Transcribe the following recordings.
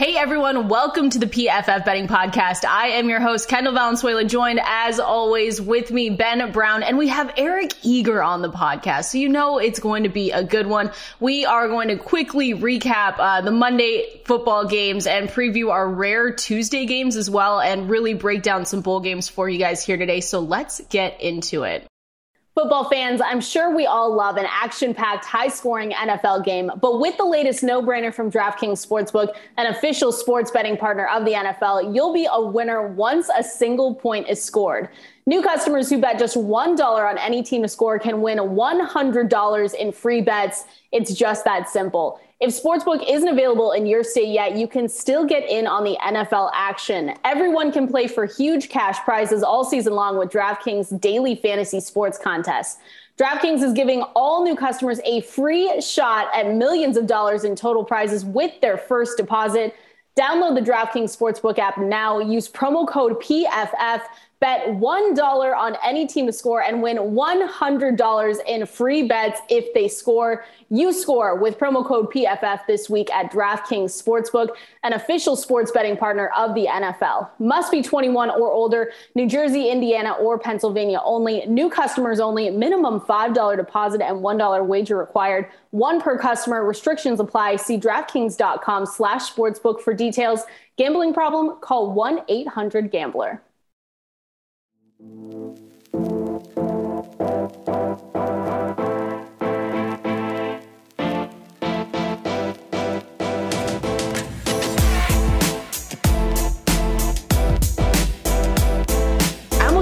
Hey everyone, welcome to the PFF Betting Podcast. I am your host, Kendall Valenzuela, joined as always with me, Ben Brown, and we have Eric Eager on the podcast. So you know it's going to be a good one. We are going to quickly recap uh, the Monday football games and preview our rare Tuesday games as well and really break down some bowl games for you guys here today. So let's get into it. Football fans, I'm sure we all love an action packed, high scoring NFL game. But with the latest no brainer from DraftKings Sportsbook, an official sports betting partner of the NFL, you'll be a winner once a single point is scored. New customers who bet just $1 on any team to score can win $100 in free bets. It's just that simple. If Sportsbook isn't available in your state yet, you can still get in on the NFL action. Everyone can play for huge cash prizes all season long with DraftKings daily fantasy sports contests. DraftKings is giving all new customers a free shot at millions of dollars in total prizes with their first deposit. Download the DraftKings Sportsbook app now. Use promo code PFF Bet $1 on any team to score and win $100 in free bets if they score. You score with promo code PFF this week at DraftKings Sportsbook, an official sports betting partner of the NFL. Must be 21 or older, New Jersey, Indiana, or Pennsylvania only. New customers only. Minimum $5 deposit and $1 wager required. One per customer. Restrictions apply. See DraftKings.com slash sportsbook for details. Gambling problem? Call 1-800-GAMBLER.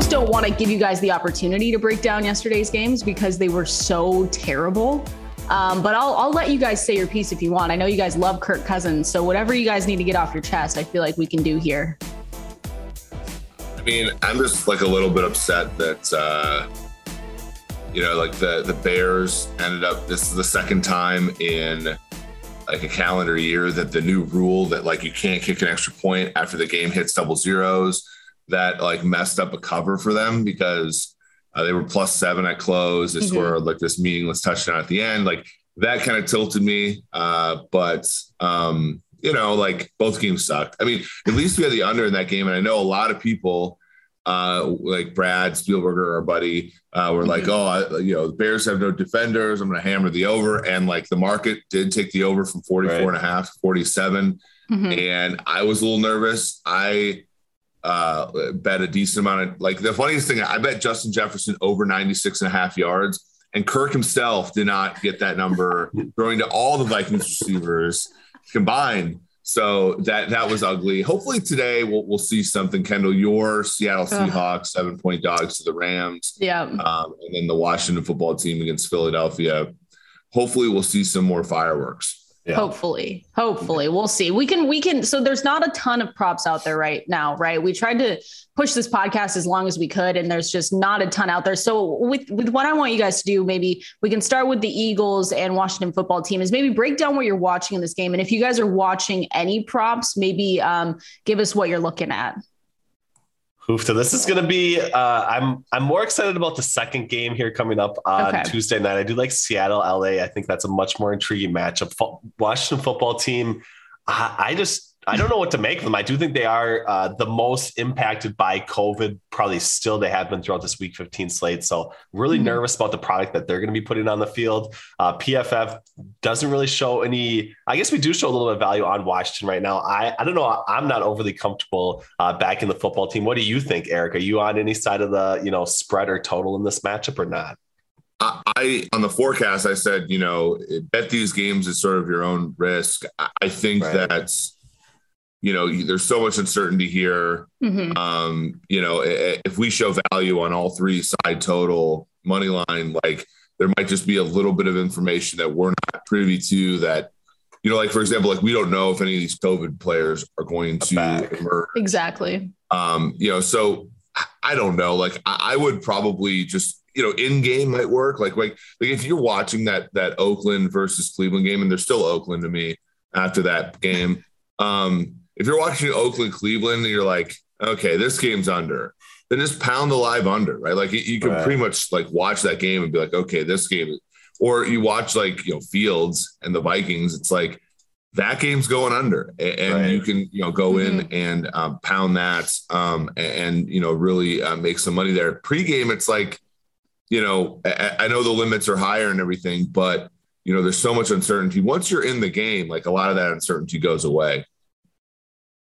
Don't want to give you guys the opportunity to break down yesterday's games because they were so terrible. Um, but I'll, I'll let you guys say your piece if you want. I know you guys love Kirk Cousins. So whatever you guys need to get off your chest, I feel like we can do here mean, I'm just like a little bit upset that uh, you know, like the the Bears ended up. This is the second time in like a calendar year that the new rule that like you can't kick an extra point after the game hits double zeros that like messed up a cover for them because uh, they were plus seven at close. They mm-hmm. scored like this meaningless touchdown at the end. Like that kind of tilted me. Uh, but um, you know, like both games sucked. I mean, at least we had the under in that game. And I know a lot of people, uh, like Brad Spielberger, our buddy, uh, were mm-hmm. like, oh, I, you know, the Bears have no defenders. I'm going to hammer the over. And like the market did take the over from 44 right. and a half to 47. Mm-hmm. And I was a little nervous. I uh, bet a decent amount of like the funniest thing, I bet Justin Jefferson over 96 and a half yards. And Kirk himself did not get that number, throwing to all the Vikings receivers combined. So that that was ugly. Hopefully today we'll we'll see something. Kendall, your Seattle Seahawks seven point dogs to the Rams. Yeah, um, and then the Washington football team against Philadelphia. Hopefully we'll see some more fireworks. Yeah. Hopefully, hopefully we'll see. We can, we can. So there's not a ton of props out there right now, right? We tried to push this podcast as long as we could, and there's just not a ton out there. So with with what I want you guys to do, maybe we can start with the Eagles and Washington football team. Is maybe break down what you're watching in this game, and if you guys are watching any props, maybe um, give us what you're looking at. So this is going to be. Uh, I'm I'm more excited about the second game here coming up on okay. Tuesday night. I do like Seattle, LA. I think that's a much more intriguing matchup. Washington football team. I, I just I don't know what to make of them. I do think they are uh, the most impacted by COVID. Probably still they have been throughout this Week 15 slate. So really mm-hmm. nervous about the product that they're going to be putting on the field. Uh, PFF doesn't really show any. I guess we do show a little bit of value on Washington right now. I I don't know. I'm not overly comfortable uh, backing the football team. What do you think, Eric? Are you on any side of the you know spread or total in this matchup or not? I on the forecast I said you know bet these games is sort of your own risk. I think right. that's you know, there's so much uncertainty here. Mm-hmm. Um, you know, if we show value on all three side total money line, like there might just be a little bit of information that we're not privy to that, you know, like for example, like we don't know if any of these COVID players are going to emerge. Exactly. Um, you know, so I don't know. Like I, I would probably just, you know, in game might work. Like, like, like if you're watching that that Oakland versus Cleveland game, and they're still Oakland to me after that game. Um, if you're watching Oakland Cleveland and you're like, okay, this game's under, then just pound the live under, right? Like you, can right. pretty much like watch that game and be like, okay, this game, or you watch like you know Fields and the Vikings. It's like that game's going under and, right. you can you know go mm-hmm. in and um, pound that um, and, you know really uh, make some money there pregame it's like you know I, I, know the limits are higher and everything but you know there's so much uncertainty once you're in the game like a lot of that uncertainty goes away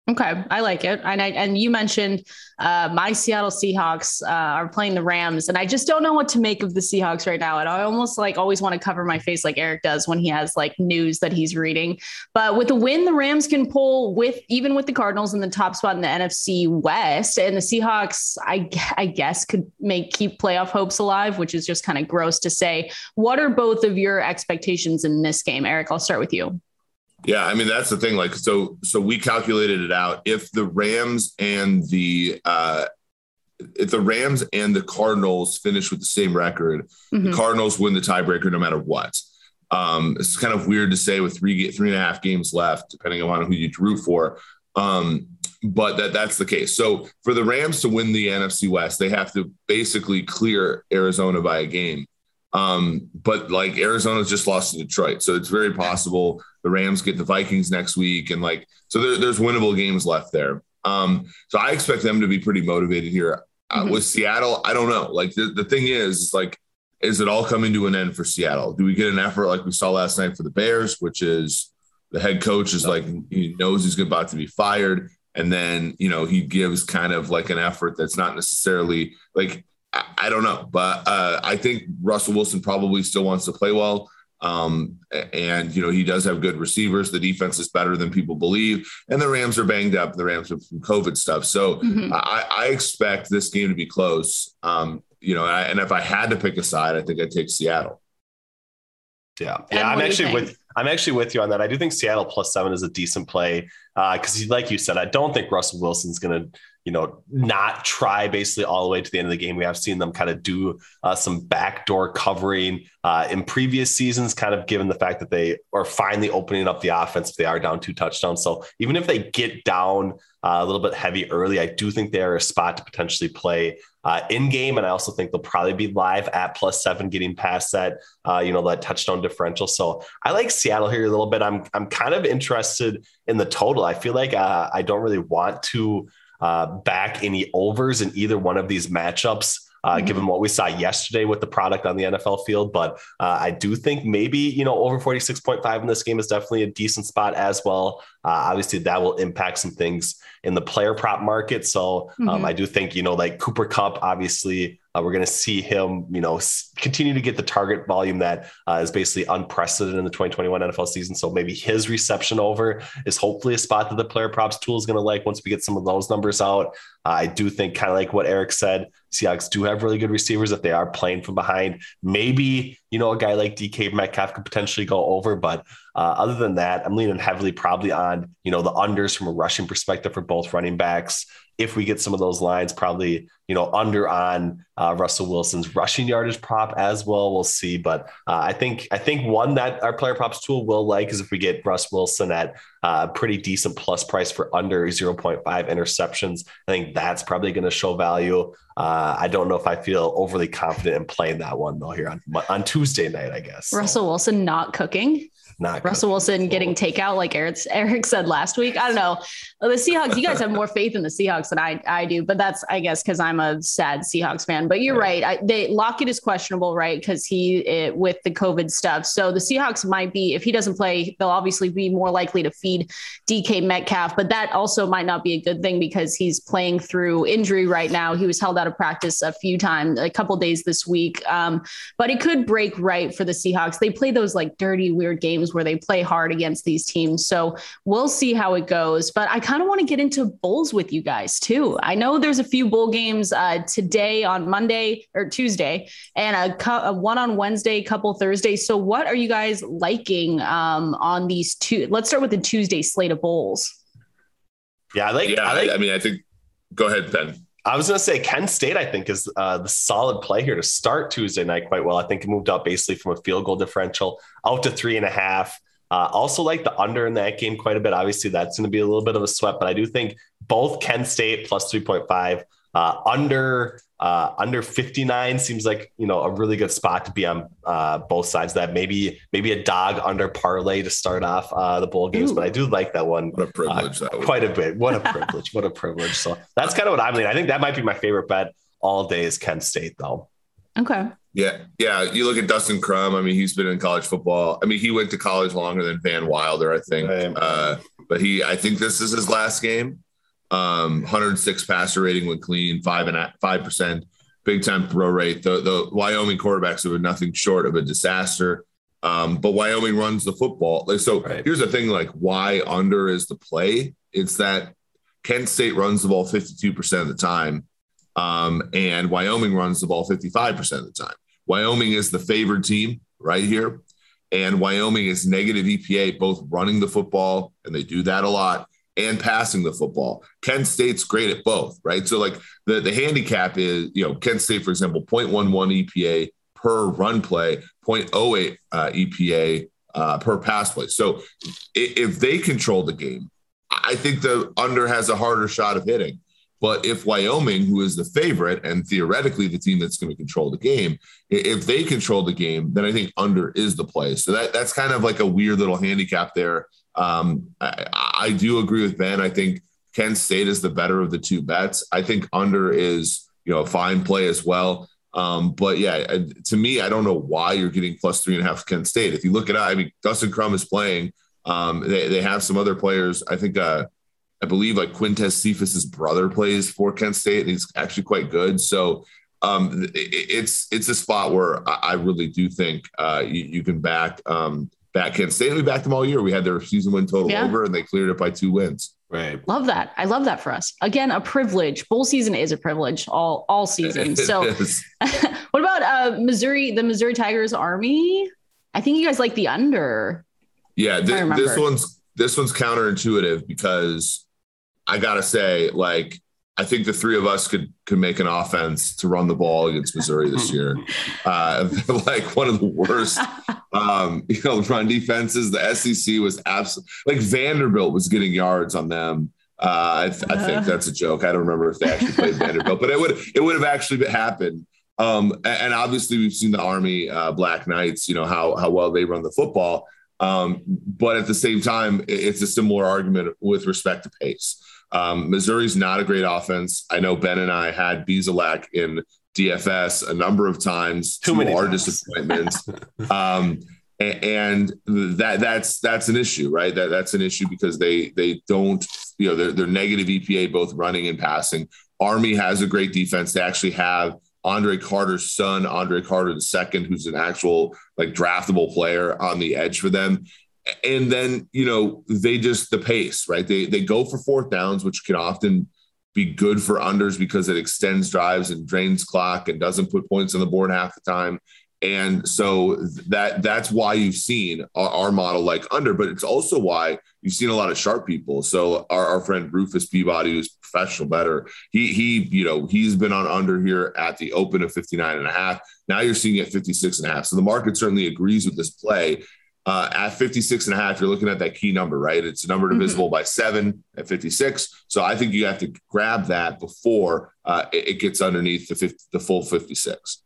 Okay, I like it. And I, and you mentioned uh, my Seattle Seahawks uh, are playing the Rams, and I just don't know what to make of the Seahawks right now. And I almost like always want to cover my face like Eric does when he has like news that he's reading. But with the win, the Rams can pull with even with the Cardinals in the top spot in the NFC West, and the Seahawks, I I guess could make keep playoff hopes alive, which is just kind of gross to say. What are both of your expectations in this game, Eric? I'll start with you. Yeah, I mean that's the thing. Like, so so we calculated it out. If the Rams and the uh, if the Rams and the Cardinals finish with the same record, mm-hmm. the Cardinals win the tiebreaker no matter what. Um, it's kind of weird to say with three three and a half games left, depending on who you drew for. Um, but that that's the case. So for the Rams to win the NFC West, they have to basically clear Arizona by a game. Um, but like Arizona's just lost to Detroit, so it's very possible the Rams get the Vikings next week, and like so there, there's winnable games left there. Um, so I expect them to be pretty motivated here. Uh, mm-hmm. With Seattle, I don't know. Like the, the thing is, is like, is it all coming to an end for Seattle? Do we get an effort like we saw last night for the Bears, which is the head coach is like he knows he's about to be fired, and then you know he gives kind of like an effort that's not necessarily like I, don't know, but uh, I think Russell Wilson probably still wants to play well. Um, and you know, he does have good receivers. The defense is better than people believe, and the Rams are banged up. The Rams have some COVID stuff, so mm-hmm. I, I, expect this game to be close. Um, you know, and if I had to pick a side, I think I'd take Seattle. Yeah, yeah, I'm actually with I'm actually with you on that. I do think Seattle plus seven is a decent play because, uh, like you said, I don't think Russell Wilson's going to you know, not try basically all the way to the end of the game. We have seen them kind of do uh, some backdoor covering uh, in previous seasons, kind of given the fact that they are finally opening up the offense if they are down two touchdowns. So even if they get down uh, a little bit heavy early, I do think they're a spot to potentially play uh, in game. And I also think they'll probably be live at plus seven, getting past that, uh, you know, that touchdown differential. So I like Seattle here a little bit. I'm, I'm kind of interested in the total. I feel like uh, I don't really want to uh, back any overs in either one of these matchups. Uh, mm-hmm. given what we saw yesterday with the product on the NFL field. But uh, I do think maybe, you know, over 46.5 in this game is definitely a decent spot as well. Uh, obviously, that will impact some things in the player prop market. So um, mm-hmm. I do think, you know, like Cooper Kupp, obviously, uh, we're going to see him, you know, continue to get the target volume that uh, is basically unprecedented in the 2021 NFL season. So maybe his reception over is hopefully a spot that the player props tool is going to like once we get some of those numbers out. Uh, I do think, kind of like what Eric said, Seahawks do have really good receivers if they are playing from behind. Maybe, you know, a guy like DK Metcalf could potentially go over, but uh, other than that, I'm leaning heavily probably on, you know, the unders from a rushing perspective for both running backs if we get some of those lines, probably you know under on uh, Russell Wilson's rushing yardage prop as well. We'll see, but uh, I think I think one that our player props tool will like is if we get Russ Wilson at a uh, pretty decent plus price for under 0.5 interceptions. I think that's probably going to show value. Uh, I don't know if I feel overly confident in playing that one though here on on Tuesday night. I guess Russell so. Wilson not cooking not Russell Wilson getting takeout, like Eric, Eric said last week. I don't know. The Seahawks, you guys have more faith in the Seahawks than I, I do, but that's, I guess, because I'm a sad Seahawks fan. But you're right. right. I, they, Lockett is questionable, right? Because he, it, with the COVID stuff. So the Seahawks might be, if he doesn't play, they'll obviously be more likely to feed DK Metcalf, but that also might not be a good thing because he's playing through injury right now. He was held out of practice a few times, a couple days this week. Um, but it could break right for the Seahawks. They play those like dirty, weird games games where they play hard against these teams. So we'll see how it goes. But I kind of want to get into bowls with you guys too. I know there's a few bowl games uh, today on Monday or Tuesday, and a, a, one on Wednesday, couple Thursdays. So what are you guys liking um, on these two? Let's start with the Tuesday slate of bowls. Yeah, I like. Yeah, I, like, I mean, I think. Go ahead, Ben. I was going to say Kent State, I think, is uh, the solid play here to start Tuesday night quite well. I think it moved up basically from a field goal differential out to three and a half. Uh, also, like the under in that game quite a bit. Obviously, that's going to be a little bit of a sweat, but I do think both Kent State plus 3.5, uh, under Uh, under 59 seems like you know a really good spot to be on uh, both sides. That maybe maybe a dog under parlay to start off uh, the bowl games, Ooh. but I do like that one. What a privilege! Uh, quite a bit. What a privilege! what a privilege! So that's kind of what I'm leaning. I think that might be my favorite bet all day is Kent State though. Okay. Yeah, yeah. You look at Dustin Crum. I mean, he's been in college football. I mean, he went to college longer than Van Wilder, I think. Right. Uh, but he, I think this is his last game. Um, 106 passer rating when clean, five and five percent, big time throw rate. The the Wyoming quarterbacks have been nothing short of a disaster. Um, but Wyoming runs the football. So right. here's the thing: like, why under is the play? It's that Kent State runs the ball 52% of the time, um, and Wyoming runs the ball 55% of the time. Wyoming is the favored team right here. And Wyoming is negative EPA, both running the football, and they do that a lot, and passing the football. Kent State's great at both, right? So, like the, the handicap is, you know, Kent State, for example, 0.11 EPA per run play, 0.08 uh, EPA uh, per pass play. So, if they control the game, I think the under has a harder shot of hitting. But if Wyoming, who is the favorite and theoretically the team that's going to control the game, if they control the game, then I think under is the play. So that that's kind of like a weird little handicap there. Um, I, I do agree with Ben. I think Kent State is the better of the two bets. I think under is you know a fine play as well. Um, but yeah, to me, I don't know why you're getting plus three and a half Kent State. If you look at I mean, Dustin Crum is playing. Um, they, they have some other players. I think uh, I believe like Quintez Cephus's brother plays for Kent State, and he's actually quite good. So um, it, it's it's a spot where I, I really do think uh, you, you, can back um, back Kent State. we backed them all year. We had their season win total yeah. over, and they cleared it by two wins. Right. Love that. I love that for us. Again, a privilege. Bowl season is a privilege all all season. So, what about uh, Missouri? The Missouri Tigers Army. I think you guys like the under. Yeah, th- this one's this one's counterintuitive because I gotta say, like, I think the three of us could could make an offense to run the ball against Missouri this year. Uh, like one of the worst, um, you know, run defenses. The SEC was absolutely like Vanderbilt was getting yards on them. Uh, I, th- I, think that's a joke. I don't remember if they actually played Vanderbilt, but it would it would have actually happened. Um, and obviously, we've seen the Army uh, Black Knights. You know how how well they run the football. Um, but at the same time, it's a similar argument with respect to pace. Um, Missouri's not a great offense. I know Ben and I had Bazelak in DFS a number of times. Too many our disappointments. um, and that that's that's an issue, right? That that's an issue because they they don't, you know, they're, they're negative EPA both running and passing. Army has a great defense. They actually have Andre Carter's son, Andre Carter II, who's an actual like draftable player on the edge for them and then you know they just the pace right? They they go for fourth downs which can often be good for unders because it extends drives and drains clock and doesn't put points on the board half the time. And so that that's why you've seen our, our model like under but it's also why you've seen a lot of sharp people. So our, our friend rufus peabody who's professional better he he you know he's been on under here at the open of 59 and a half. Now you're seeing it 56 and a half. So the market certainly agrees with this play uh, at 56 and a half, you're looking at that key number, right? It's a number divisible mm-hmm. by seven at 56. So I think you have to grab that before uh, it, it, gets underneath the 50, the full 56.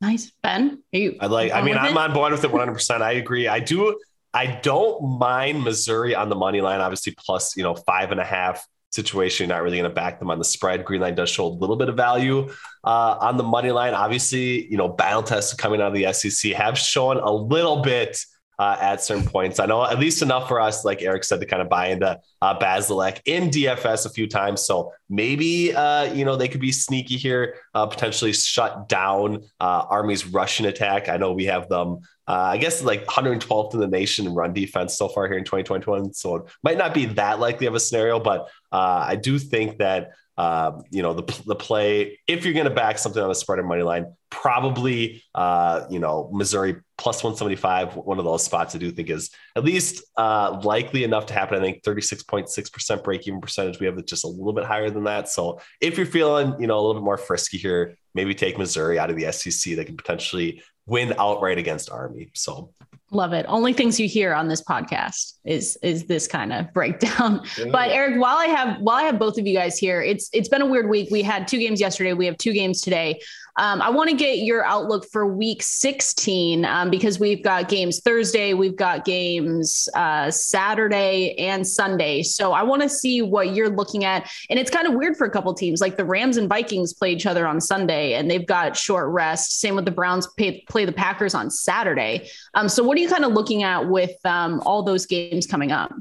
Nice. Ben, you I like, I mean, I'm it? on board with it 100%. I agree. I do. I don't mind Missouri on the money line, obviously, plus, you know, five and a half situation. You're not really going to back them on the spread. Green line does show a little bit of value uh, on the money line. Obviously, you know, battle tests coming out of the SEC have shown a little bit uh, at certain points. I know at least enough for us, like Eric said, to kind of buy into uh, Bazelak in DFS a few times. So maybe uh, you know they could be sneaky here, uh, potentially shut down uh, Army's Russian attack. I know we have them. Uh, I guess like 112th in the nation in run defense so far here in 2021. So it might not be that likely of a scenario, but uh, I do think that um, you know, the, the play, if you're going to back something on the spread or money line, probably, uh, you know, Missouri plus 175, one of those spots I do think is at least uh, likely enough to happen. I think 36.6% break even percentage. We have it just a little bit higher than that. So if you're feeling, you know, a little bit more frisky here, maybe take Missouri out of the SEC. They can potentially win outright against Army. So Love it. Only things you hear on this podcast is is this kind of breakdown. Yeah. But Eric, while I have while I have both of you guys here, it's it's been a weird week. We had two games yesterday. We have two games today. Um, I want to get your outlook for week 16 um, because we've got games Thursday, we've got games uh, Saturday and Sunday. So I want to see what you're looking at. And it's kind of weird for a couple teams. Like the Rams and Vikings play each other on Sunday and they've got short rest. Same with the Browns pay, play the Packers on Saturday. Um, so what are you kind of looking at with um, all those games coming up?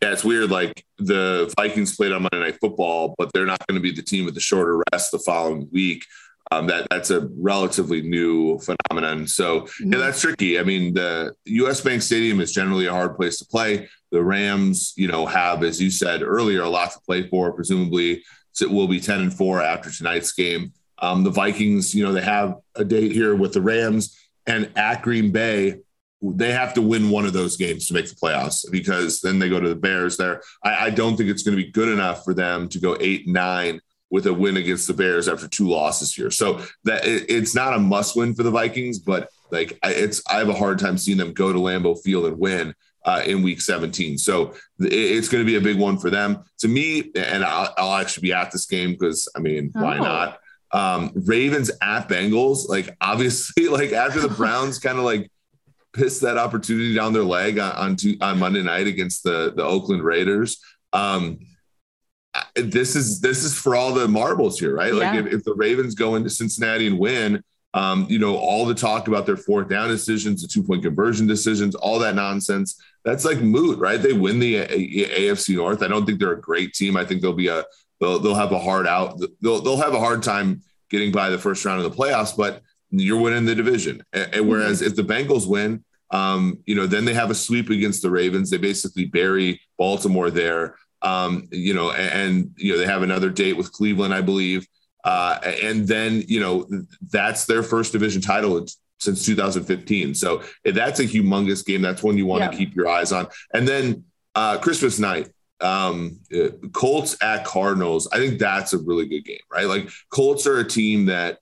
Yeah, it's weird. Like the Vikings played on Monday Night Football, but they're not going to be the team with the shorter rest the following week. Um, that that's a relatively new phenomenon. So mm-hmm. yeah, that's tricky. I mean, the U.S. Bank Stadium is generally a hard place to play. The Rams, you know, have as you said earlier, a lot to play for. Presumably, it will be ten and four after tonight's game. Um, the Vikings, you know, they have a date here with the Rams and at Green Bay. They have to win one of those games to make the playoffs because then they go to the Bears. There, I, I don't think it's going to be good enough for them to go eight nine with a win against the Bears after two losses here. So that it, it's not a must win for the Vikings, but like it's I have a hard time seeing them go to Lambeau Field and win uh, in Week 17. So it, it's going to be a big one for them. To me, and I'll, I'll actually be at this game because I mean, oh. why not? Um, Ravens at Bengals, like obviously, like after the Browns kind of like pissed that opportunity down their leg on on, on Monday night against the the Oakland Raiders. Um, this is this is for all the marbles here, right? Yeah. Like if, if, the Ravens go into Cincinnati and win, um, you know, all the talk about their fourth down decisions, the two point conversion decisions, all that nonsense, that's like moot, right? They win the a- a- AFC North. I don't think they're a great team. I think they'll be a they'll they'll have a hard out. They'll they'll have a hard time getting by the first round of the playoffs, but you're winning the division. And, and whereas mm-hmm. if the Bengals win, um, you know, then they have a sweep against the Ravens. They basically bury Baltimore there. Um, you know, and, and, you know they have another date with Cleveland, I believe, uh, and then you know that's their first division title since 2015. So that's a humongous game. That's one you want yeah. to keep your eyes on. And then uh, Christmas night, um, uh, Colts at Cardinals. I think that's a really good game, right? Like Colts are a team that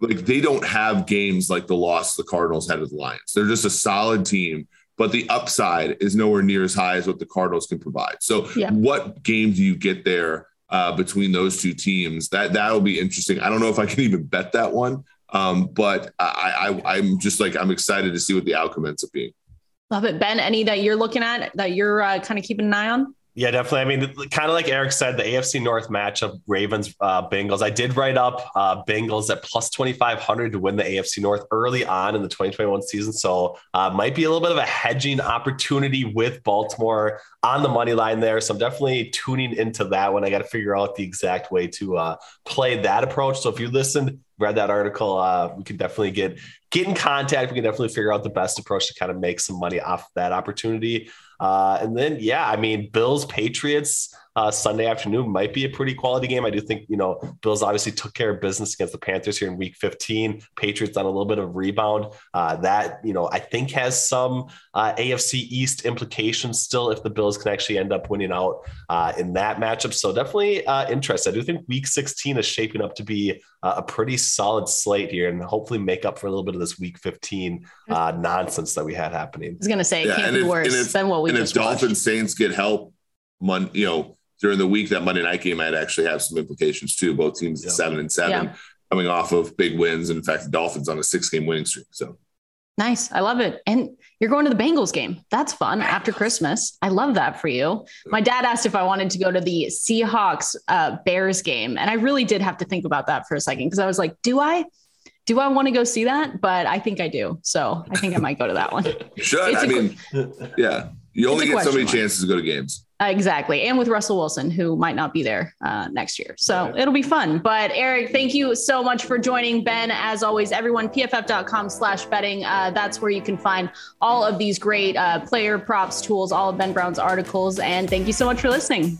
like they don't have games like the loss the Cardinals had with the Lions. They're just a solid team but the upside is nowhere near as high as what the Cardinals can provide. So, yeah. what game do you get there uh, between those two teams? That that'll be interesting. I don't know if I can even bet that one, um, but I, I I'm just like I'm excited to see what the outcome ends up being. Love it, Ben. Any that you're looking at that you're uh, kind of keeping an eye on? Yeah, definitely. I mean, kind of like Eric said, the AFC North matchup, Ravens, uh, Bengals. I did write up uh, Bengals at plus 2,500 to win the AFC North early on in the 2021 season. So, uh, might be a little bit of a hedging opportunity with Baltimore on the money line there. So, I'm definitely tuning into that one. I got to figure out the exact way to uh, play that approach. So, if you listened, read that article, uh, we can definitely get get in contact. We can definitely figure out the best approach to kind of make some money off that opportunity. Uh, and then, yeah, I mean, Bills Patriots uh, Sunday afternoon might be a pretty quality game. I do think, you know, Bills obviously took care of business against the Panthers here in week 15. Patriots on a little bit of rebound. Uh, that, you know, I think has some uh, AFC East implications still if the Bills can actually end up winning out uh, in that matchup. So definitely uh, interested. I do think week 16 is shaping up to be a pretty solid slate here and hopefully make up for a little bit of this week 15 uh, nonsense that we had happening. I was going to say, it yeah, can't be if, worse than what we and just if Dolphins Saints get help, mon- you know, during the week that Monday night game might actually have some implications too. Both teams at seven and seven yeah. coming off of big wins. And in fact, the Dolphins on a six game winning streak. So nice. I love it. And you're going to the Bengals game. That's fun after Christmas. I love that for you. My dad asked if I wanted to go to the Seahawks uh, Bears game. And I really did have to think about that for a second because I was like, do I? Do I want to go see that? But I think I do. So I think I might go to that one. Should I mean, yeah, you only get so many chances to go to games. Uh, exactly. And with Russell Wilson, who might not be there uh, next year. So right. it'll be fun. But Eric, thank you so much for joining. Ben, as always, everyone, pff.com slash betting. Uh, that's where you can find all of these great uh, player props tools, all of Ben Brown's articles. And thank you so much for listening.